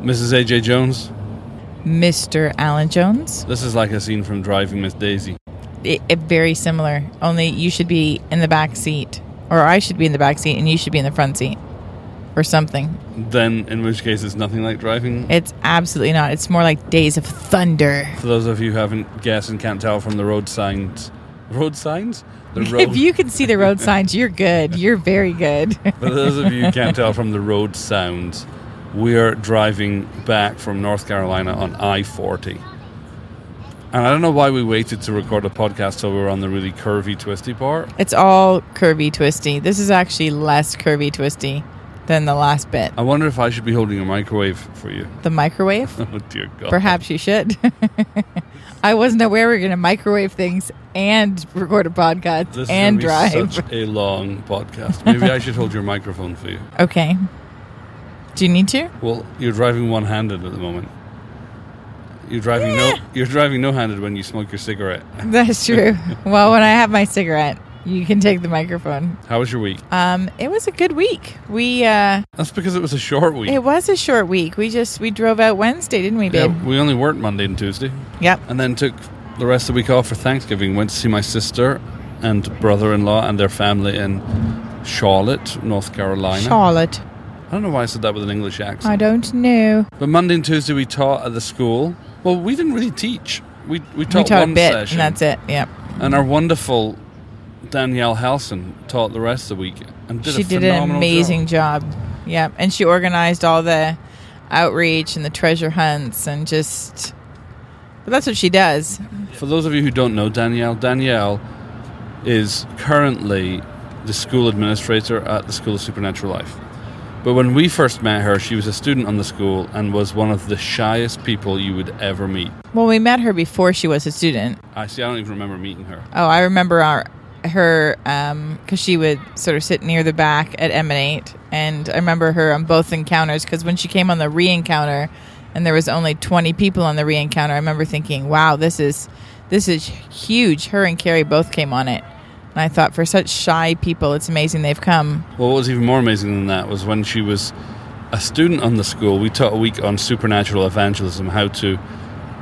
Mrs. AJ Jones. Mr. Alan Jones. This is like a scene from Driving Miss Daisy. It, it eh, very similar. Only you should be in the back seat, or I should be in the back seat, and you should be in the front seat, or something. Then, in which case, it's nothing like driving. It's absolutely not. It's more like Days of Thunder. For those of you who haven't guessed and can't tell from the road signs, road signs, the road. If you can see the road signs, you're good. You're very good. For those of you who can't tell from the road sounds, we are driving back from North Carolina on I 40. And I don't know why we waited to record a podcast till we were on the really curvy, twisty part. It's all curvy twisty. This is actually less curvy twisty than the last bit. I wonder if I should be holding a microwave for you. The microwave? Oh, dear God. Perhaps you should. I wasn't aware we were going to microwave things and record a podcast This and drive. such a long podcast. Maybe I should hold your microphone for you. Okay. Do you need to? Well, you're driving one-handed at the moment. You're driving no. You're driving no-handed when you smoke your cigarette. That's true. well, when I have my cigarette, you can take the microphone. How was your week? Um, it was a good week. We uh, That's because it was a short week. it was a short week. We just we drove out Wednesday, didn't we, yeah, babe? we only worked Monday and Tuesday, Yep. and then took the rest of the week off for Thanksgiving. Went to see my sister and brother-in-law and their family in Charlotte, North Carolina. Charlotte. I don't know why I said that with an English accent. I don't know. But Monday and Tuesday we taught at the school. Well, we didn't really teach. We we taught, we taught one a bit, session, and that's it. Yep. And our wonderful Danielle Halson taught the rest of the week and did she a did an amazing job. job. Yep. And she organized all the outreach and the treasure hunts and just. But that's what she does. For those of you who don't know Danielle, Danielle is currently the school administrator at the School of Supernatural Life. But when we first met her, she was a student on the school and was one of the shyest people you would ever meet. Well, we met her before she was a student. I see. I don't even remember meeting her. Oh, I remember our her um, because she would sort of sit near the back at Emanate, and I remember her on both encounters because when she came on the re-encounter, and there was only twenty people on the re-encounter, I remember thinking, "Wow, this is this is huge." Her and Carrie both came on it, and I thought, for such shy people, it's amazing they've come. Well, what was even more amazing than that was when she was a student on the school, we taught a week on supernatural evangelism, how to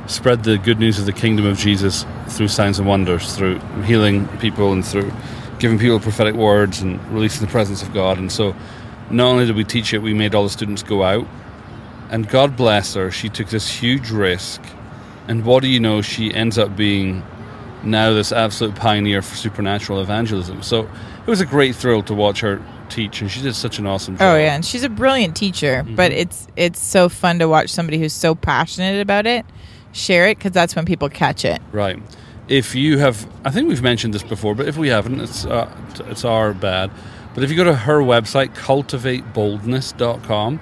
spread the good news of the kingdom of Jesus through signs and wonders, through healing people and through giving people prophetic words and releasing the presence of God. And so, not only did we teach it, we made all the students go out. And God bless her, she took this huge risk. And what do you know? She ends up being now this absolute pioneer for supernatural evangelism. So it was a great thrill to watch her teach, and she did such an awesome job. Oh yeah, and she's a brilliant teacher. But it's it's so fun to watch somebody who's so passionate about it share it because that's when people catch it. Right. If you have, I think we've mentioned this before, but if we haven't, it's uh, it's our bad. But if you go to her website, cultivateboldness.com,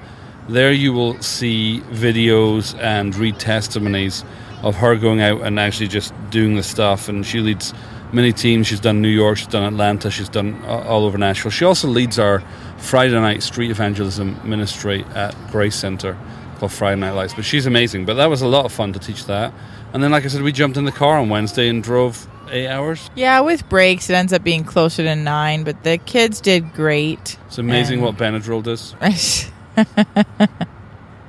there you will see videos and read testimonies of her going out and actually just doing the stuff. And she leads many teams. She's done New York, she's done Atlanta, she's done all over Nashville. She also leads our Friday night street evangelism ministry at Grace Center called Friday Night Lights. But she's amazing. But that was a lot of fun to teach that. And then, like I said, we jumped in the car on Wednesday and drove eight hours. Yeah, with breaks, it ends up being closer to nine, but the kids did great. It's amazing And- what Benadryl does.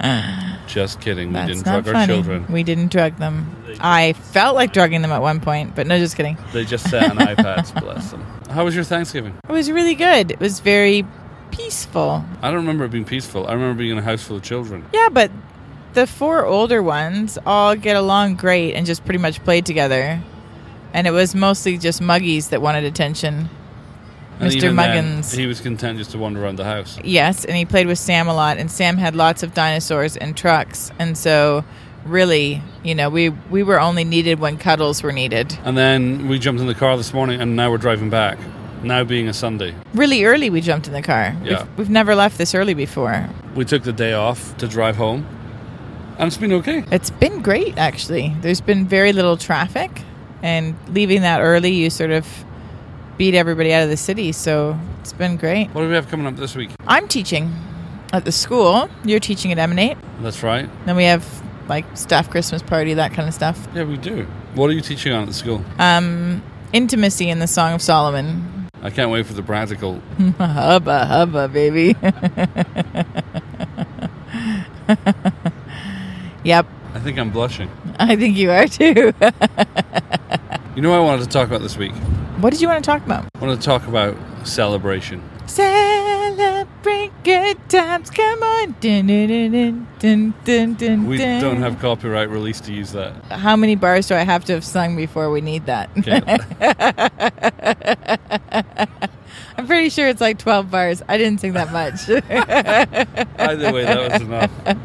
Just kidding. We That's didn't not drug our children. We didn't drug them. I felt like drugging them at one point, but no, just kidding. They just sat on iPads, bless them. How was your Thanksgiving? It was really good. It was very peaceful. I don't remember it being peaceful. I remember being in a house full of children. Yeah, but the four older ones all get along great and just pretty much played together. And it was mostly just Muggies that wanted attention. And Mr. even then, Muggins. he was content just to wander around the house. Yes, and he played with Sam a lot, and Sam had lots of dinosaurs and trucks, and so really, you know, we we were only needed when cuddles were needed. And then we jumped in the car this morning, and now we're driving back. Now being a Sunday, Really early, we jumped in the car. Yeah. We've, we've never left this early before. we took the day off to drive home, and it's been okay. It's been great, actually. There's been very little traffic, and leaving that early, you sort of beat everybody out of the city. So it's been great. What do we have coming up this week? I'm teaching at the school. You're teaching at Emanate. That's right. Then we have like staff Christmas party, that kind of stuff. Yeah, we do. What are you teaching on at the school? Um, intimacy in the Song of Solomon. I can't wait for the practical. hubba hubba, baby. Yep. I think I'm blushing. I think you are too. You know what I wanted to talk about this week? What did you want to talk about? I want to talk about celebration. Celebrate good times. Come on. Dun, dun, dun, We don't have copyright release to use that. How many bars do I have to have sung before we need that? Okay. I'm pretty sure it's like 12 bars. I didn't sing that much. Either way, that was enough.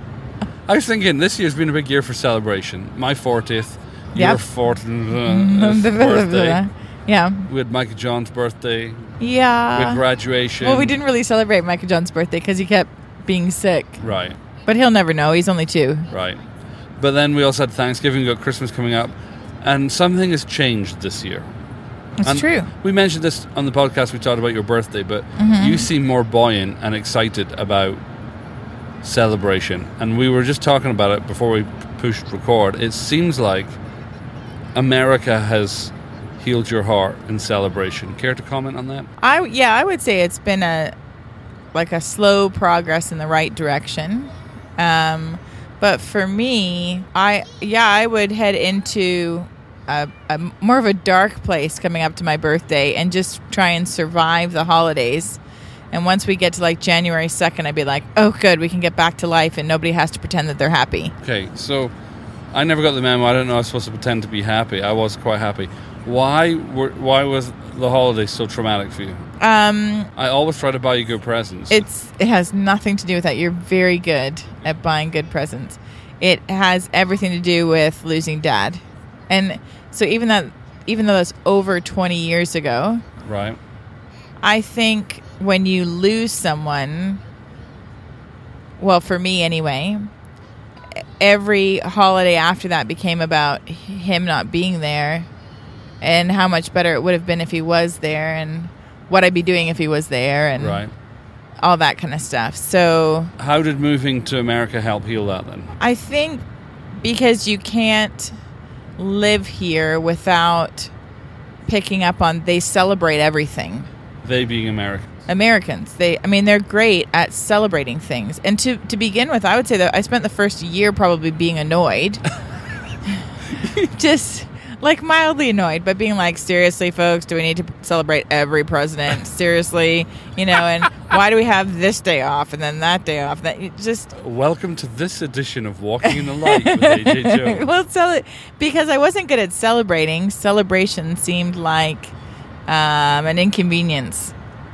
I was thinking this year's been a big year for celebration. My 40th, your Yep. 40th uh, birthday. Yeah. We had Michael John's birthday. We had Yeah. graduation. Well, we didn't really celebrate Michael John's birthday because he kept being sick. Right, But he'll never know. He's only two. right. But then we also had Thanksgiving, we got Christmas coming up, and something has changed this year. That's And true. We mentioned this on the podcast. We talked about your birthday, but Mm-hmm. you seem more buoyant and excited about celebration. And we were just talking about it before we pushed record. It seems like America has healed your heart in celebration. Care to comment on that? I yeah, I would say it's been a like a slow progress in the right direction. Um, but for me, I yeah, I would head into a, a more of a dark place coming up to my birthday and just try and survive the holidays. And once we get to like January 2nd, I'd be like, oh, good, we can get back to life and nobody has to pretend that they're happy. Okay, so I never got the memo. I don't know. I was supposed to pretend to be happy. I was quite happy. Why were why was the holiday so traumatic for you? Um, I always try to buy you good presents. It's it has nothing to do with that. You're very good at buying good presents. It has everything to do with losing dad. And so even that even though that's over 20 years ago, right. I think when you lose someone well, for me anyway, every holiday after that became about him not being there and how much better it would have been if he was there and what I'd be doing if he was there and Right. all that kind of stuff. So How did moving to America help heal that then? I think because you can't live here without picking up on they celebrate everything. They being American. Americans, they I mean they're great at celebrating things. And to to begin with, I would say that I spent the first year probably being annoyed. Just like mildly annoyed, but being like, seriously, folks, do we need to celebrate every president? Seriously, you know, and why do we have this day off and then that day off? That just Welcome to this edition of Walking in the Light with AJ Jones. well, because I wasn't good at celebrating. Celebration seemed like um, an inconvenience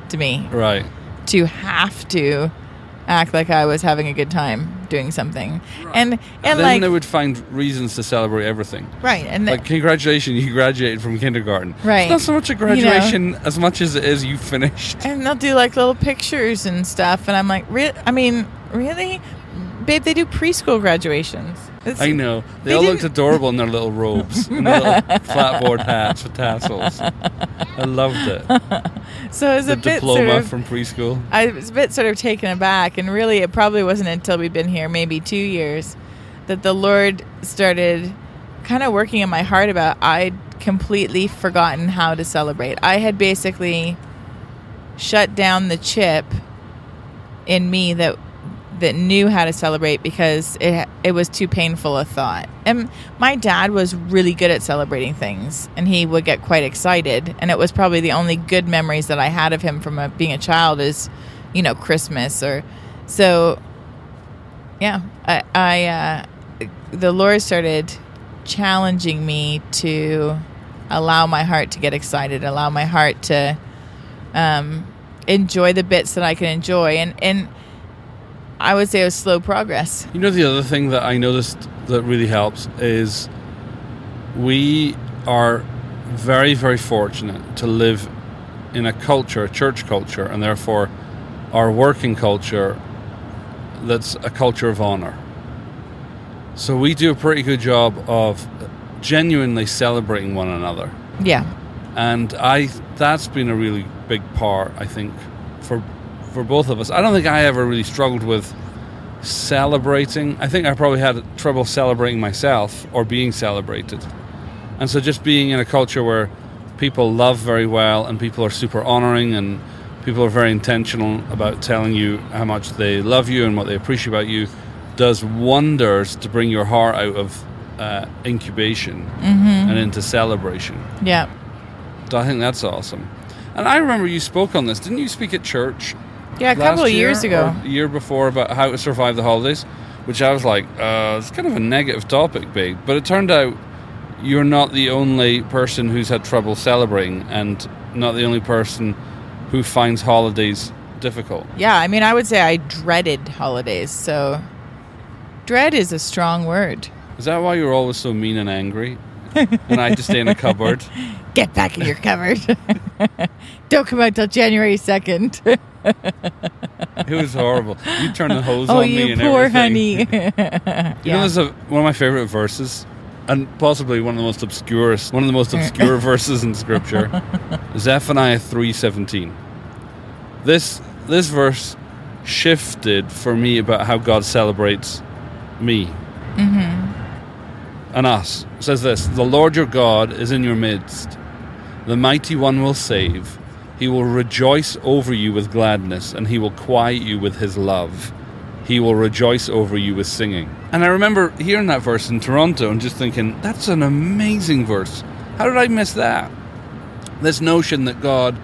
to me Right. to have to act like I was having a good time doing something, and and then like they would find reasons to celebrate everything. right, and Like congratulations, you graduated from kindergarten. Right. It's not so much a You know. graduation as much as it is you finished. and they'll do like little pictures and stuff, and I'm like, re- I mean, really, babe? They do preschool graduations. It's- I know. They, They all looked adorable in their little robes and their little flatboard hats with tassels. I loved it. So it was The a bit diploma sort of, from preschool. I was a bit sort of taken aback, and really, it probably wasn't until we'd been here maybe two years that the Lord started kind of working in my heart about I'd completely forgotten how to celebrate. I had basically shut down the chip in me that that knew how to celebrate because it it was too painful a thought. And my dad was really good at celebrating things, and he would get quite excited. And it was probably the only good memories that I had of him from a, being a child is, you know, Christmas or so. Yeah, I, I uh, the Lord started challenging me to allow my heart to get excited, allow my heart to um, enjoy the bits that I can enjoy, and and I would say it was slow progress. You know, the other thing that I noticed that really helps is we are very, very fortunate to live in a culture, a church culture, and therefore our working culture that's a culture of honor. So we do a pretty good job of genuinely celebrating one another. Yeah, and I that's been a really big part I think for for both of us. I don't think I ever really struggled with celebrating. I think I probably had trouble celebrating myself or being celebrated. And so just being in a culture where people love very well and people are super honoring and people are very intentional about telling you how much they love you and what they appreciate about you does wonders to bring your heart out of uh, incubation Mm-hmm. and into celebration. Yeah. So I think that's awesome. And I remember you spoke on this. Didn't you speak at church Yeah, a couple of years year ago. year before about how to survive the holidays? Which I was like, uh, it's kind of a negative topic, babe. But it turned out you're not the only person who's had trouble celebrating and not the only person who finds holidays difficult. Yeah, I mean, I would say I dreaded holidays. So, dread is a strong word. Is that why you're always so mean and angry? and I just stay in a cupboard. Get back in your cupboard. Don't come out till January 2nd. It was horrible. You turned the hose oh, on me Oh, you poor everything. honey. You know, there's a, one of my favorite verses, and possibly one of the most obscurest, one of the most obscure verses in Scripture, Zephaniah three seventeen. This this verse shifted for me about how God celebrates me mm-hmm. and us. It says this: The Lord your God is in your midst; the mighty one will save. He will rejoice over you with gladness, and he will quiet you with his love he will rejoice over you with singing. And I remember hearing that verse in Toronto and just thinking, that's an amazing verse. How did I miss that? This notion that God,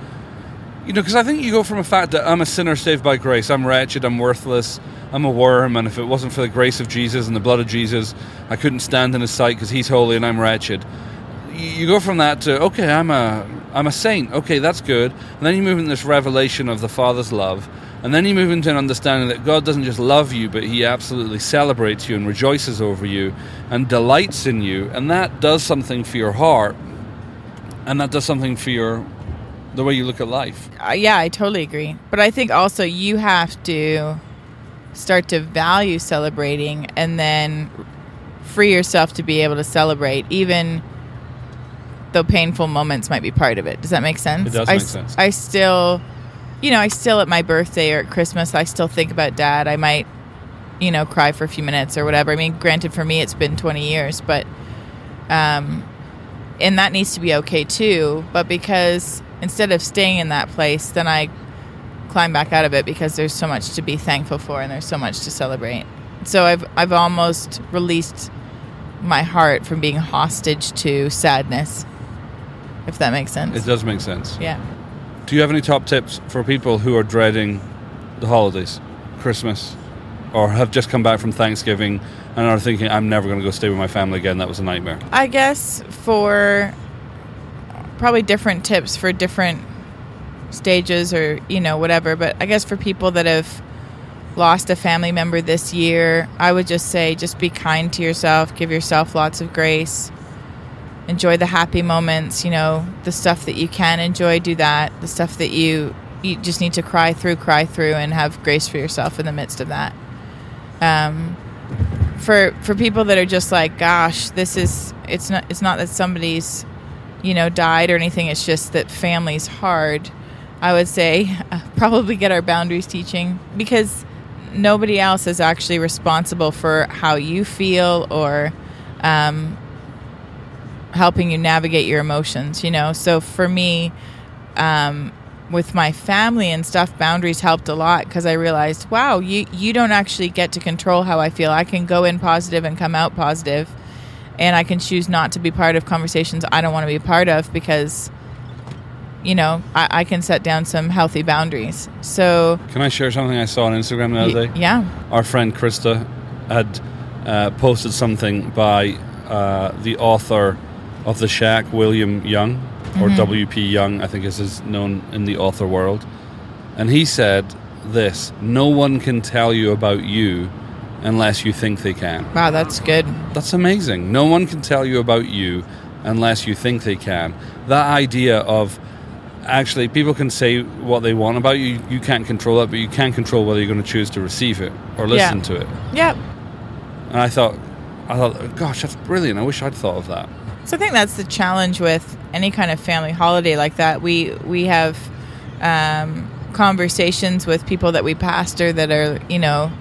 you know, because I think you go from a fact that I'm a sinner saved by grace, I'm wretched, I'm worthless, I'm a worm, and if it wasn't for the grace of Jesus and the blood of Jesus, I couldn't stand in his sight because he's holy and I'm wretched. You go from that to okay, I'm a I'm a saint. Okay, that's good. And then you move into this revelation of the Father's love, and then you move into an understanding that God doesn't just love you, but He absolutely celebrates you and rejoices over you and delights in you, and that does something for your heart, and that does something for your the way you look at life. Uh, yeah, I totally agree. But I think also you have to start to value celebrating and then free yourself to be able to celebrate, even though painful moments might be part of it. Does that make sense? It does I, make sense. I still, you know, I still at my birthday or at Christmas, I still think about dad. I might, you know, cry for a few minutes or whatever. I mean, granted, for me, it's been 20 years, but, um, and that needs to be okay too. But because instead of staying in that place, then I climb back out of it because there's so much to be thankful for and there's so much to celebrate. So I've I've almost released my heart from being hostage to sadness. If that makes sense. It does make sense. yeah. Do you have any top tips for people who are dreading the holidays, Christmas, or have just come back from Thanksgiving and are thinking, I'm never going to go stay with my family again? That was a nightmare. I guess for probably different tips for different stages or you know whatever but I guess for people that have lost a family member this year I would just say just be kind to yourself give yourself lots of grace enjoy the happy moments you know the stuff that you can enjoy do that. The stuff that you you just need to cry through cry through and have grace for yourself in the midst of that. Um for for people that are just like gosh this is it's not it's not that somebody's you know died or anything. It's just that family's hard. I would say uh, probably get our boundaries teaching because nobody else is actually responsible for how you feel or um, helping you navigate your emotions you know? So for me um, with my family and stuff boundaries helped a lot because i realized wow you you don't actually get to control how i feel. I can go in positive and come out positive and i can choose not to be part of conversations i don't want to be part of because you know I, I can set down some healthy boundaries. So Can I share something I saw on Instagram the other day? yeah. Our friend Krista had uh, posted something by uh, the author of The Shack, William Young, or mm-hmm. W.P. Young, I think is his known in the author world. And he said this No one can tell you about you unless you think they can. wow that's good That's amazing. No one can tell you about you unless you think they can. That idea of actually people can say what they want about you, you can't control it, but you can control whether you're going to choose to receive it or listen Yeah. to it. yep And I thought, I thought, gosh, that's brilliant. I wish I'd thought of that. So I think that's the challenge with any kind of family holiday like that. We we have um, conversations with people that we pastor that are you know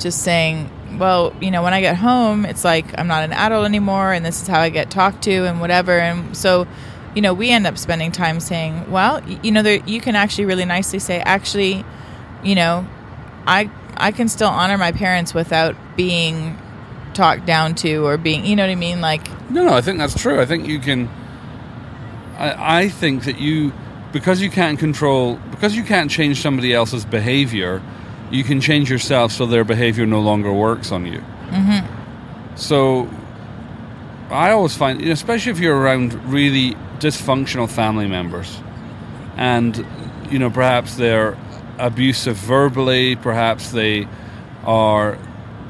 just saying, well, you know, when I get home, it's like I'm not an adult anymore, and this is how I get talked to, and whatever. And so, you know, we end up spending time saying, well, you know, there, you can actually really nicely say, actually, you know, I I can still honor my parents without being talked down to or being, you know what I mean? Like, No, no, I think that's true. I think you can. I, I think that you, because you can't control, because you can't change somebody else's behavior, you can change yourself so their behavior no longer works on you. Mm-hmm. So, I always find, you know, especially if you're around really dysfunctional family members, and you know, perhaps they're abusive verbally, perhaps they are,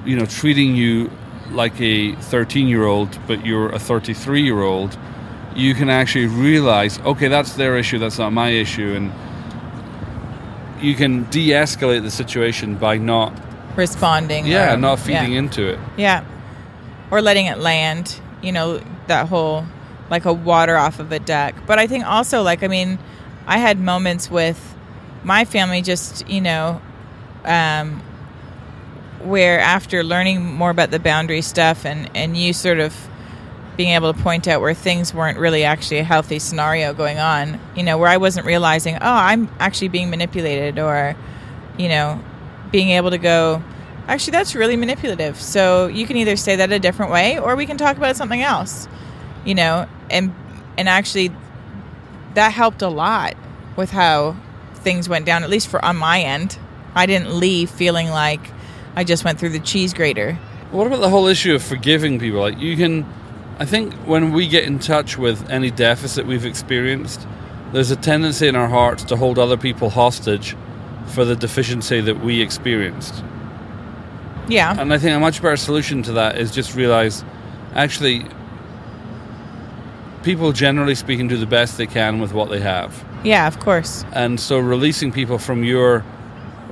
you know, treating you like a 13 year old, but you're a 33 year old, you can actually realize, okay, that's their issue, that's not my issue, and you can de escalate the situation by not, responding. yeah, or- not feeding yeah. into it. Yeah. Or letting it land, you know, that whole like a water off of a duck. But I think also like I mean, I had moments with my family just, you know, um where after learning more about the boundary stuff and and you sort of being able to point out where things weren't really actually a healthy scenario going on, you know, where I wasn't realizing, oh, I'm actually being manipulated or, you know, being able to go, actually, that's really manipulative. So you can either say that a different way or we can talk about something else, you know, and, and actually that helped a lot with how things went down, at least for on my end. I didn't leave feeling like I just went through the cheese grater. What about the whole issue of forgiving people? Like you can, I think when we get in touch with any deficit we've experienced, there's a tendency in our hearts to hold other people hostage for the deficiency that we experienced. Yeah. And I think a much better solution to that is just realize, actually, people generally speaking do the best they can with what they have, Yeah, of course. and so releasing people from your,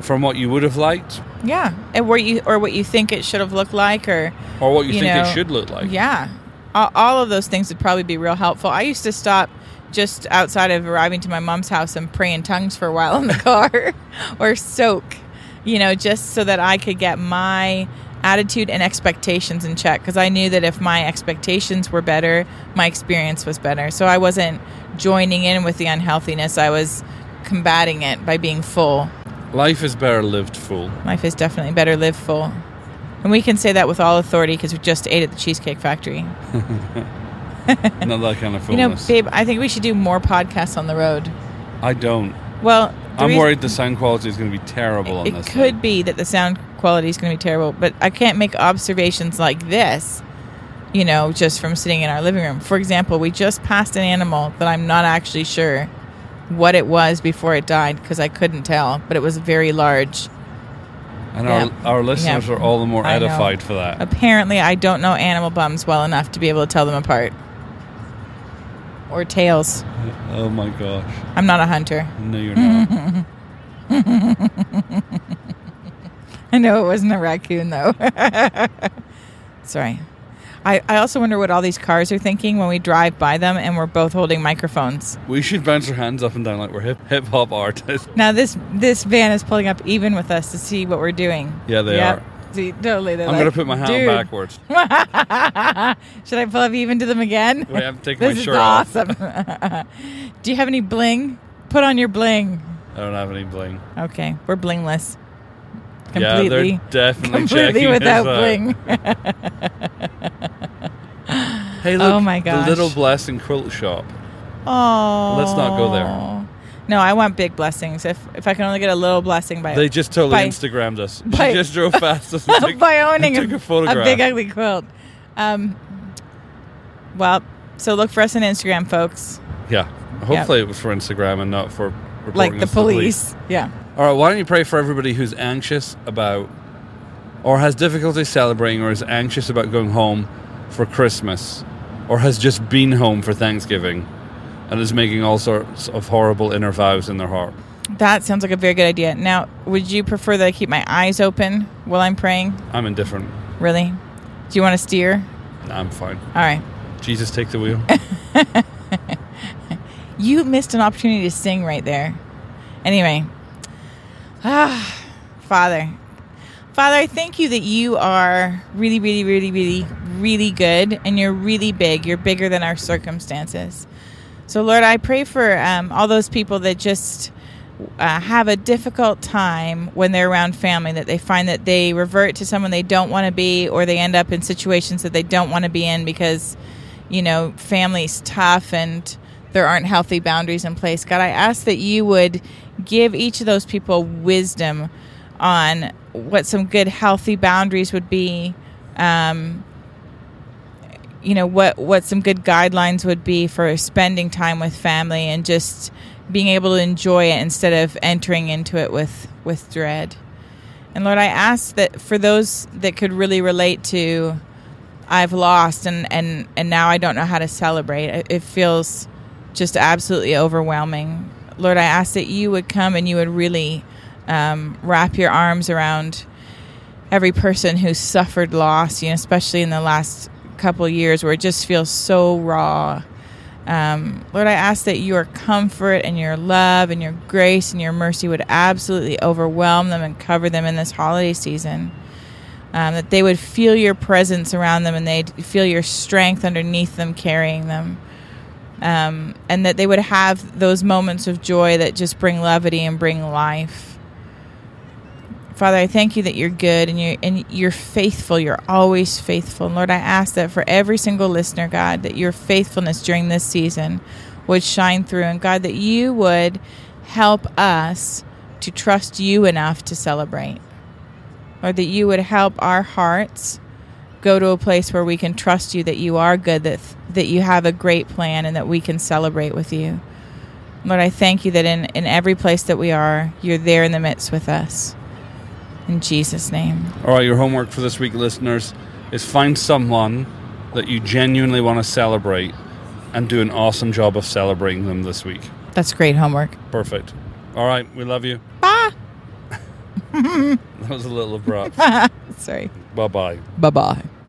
from what you would have liked, Yeah, and where you or what you think it should have looked like, or or what you, You think know, it should look like. yeah, all, all of those things would probably be real helpful. I used to stop just outside of arriving to my mom's house and pray in tongues for a while in the car, or soak, you know, just so that I could get my attitude and expectations in check because I knew that if my expectations were better, my experience was better. So I wasn't joining in with the unhealthiness. I was combating it by being full. Life is better lived full. Life is definitely better lived full. And we can say that with all authority because we just ate at the Cheesecake Factory. Not that kind of You know, babe, I think we should do more podcasts on the road. I don't. Well, I'm reason- worried the sound quality is going to be terrible on It this. It could thing. be that the sound quality is going to be terrible, but I can't make observations like this, you know, just from sitting in our living room. For example, we just passed an animal that I'm not actually sure what it was before it died because I couldn't tell, but it was very large. And Yeah. our, our listeners Yeah. are all the more edified for that. Apparently, I don't know animal bums well enough to be able to tell them apart. Or tails. Oh my gosh. I'm not a hunter. No, you're not. I know it wasn't a raccoon though. Sorry. I, I also wonder what all these cars are thinking when we drive by them and we're both holding microphones. we should bounce our hands up and down like we're hip hip hop artists. Now this this van is pulling up even with us to see what we're doing. Yeah, they Yep. are. See, totally. I'm like, going to put my hand "Dude." backwards. Should I pull up even to them again? Wait, I'm taking my this is shirt off. awesome. Do you have any bling? Put on your bling. I don't have any bling. Okay, we're blingless. Yeah, Completely. they're definitely completely without bling. Hey, look, Oh my gosh. the Little Blessing Quilt Shop. Oh. Let's not go there. No, I want big blessings. If if I can only get a little blessing by They just totally by- Instagrammed us. by- she just drove past us took, by owning took a, a big ugly quilt. Um, well, so look for us on Instagram, folks. Yeah. Hopefully it was for Instagram and not for Like the police. police. Yeah. All right, why don't you pray for everybody who's anxious about or has difficulty celebrating or is anxious about going home for Christmas or has just been home for Thanksgiving and is making all sorts of horrible inner vows in their heart. That sounds like a very good idea. Now, would you prefer that I keep my eyes open while I'm praying? I'm indifferent. Really? Do you want to steer? I'm fine. All right. Jesus, take the wheel. You missed an opportunity to sing right there. Anyway, ah, Father, Father, I thank you that you are really, really, really, really, really good, and you're really big. You're bigger than our circumstances. So, Lord, I pray for um, all those people that just uh, have a difficult time when they're around family, that they find that they revert to someone they don't want to be, or they end up in situations that they don't want to be in because, you know, family's tough and there aren't healthy boundaries in place. God, I ask that you would give each of those people wisdom on what some good, healthy boundaries would be. Um, you know what what some good guidelines would be for spending time with family and just being able to enjoy it instead of entering into it with with dread. And Lord, I ask that for those that could really relate to I've lost and and and now I don't know how to celebrate. It feels just absolutely overwhelming. Lord, I ask that you would come and you would really um, wrap your arms around every person who's suffered loss, you know, especially in the last couple years where it just feels so raw um, Lord, I ask that your comfort and your love and your grace and your mercy would absolutely overwhelm them and cover them in this holiday season. Um, that they would feel your presence around them and they'd feel your strength underneath them carrying them. Um, and that they would have those moments of joy that just bring levity and bring life. Father, I thank you that you're good and you're and you're faithful. You're always faithful. And Lord, I ask that for every single listener, God, that your faithfulness during this season would shine through, and God, that you would help us to trust you enough to celebrate. Or that you would help our hearts go to a place where we can trust you that you are good, that that you have a great plan, and that we can celebrate with you. Lord, I thank you that in, in every place that we are, you're there in the midst with us. In Jesus' name. All right, your homework for this week, listeners, is find someone that you genuinely want to celebrate and do an awesome job of celebrating them this week. That's great homework. Perfect. All right, we love you. Bye. that was a little abrupt. Sorry. bye bye. Bye bye.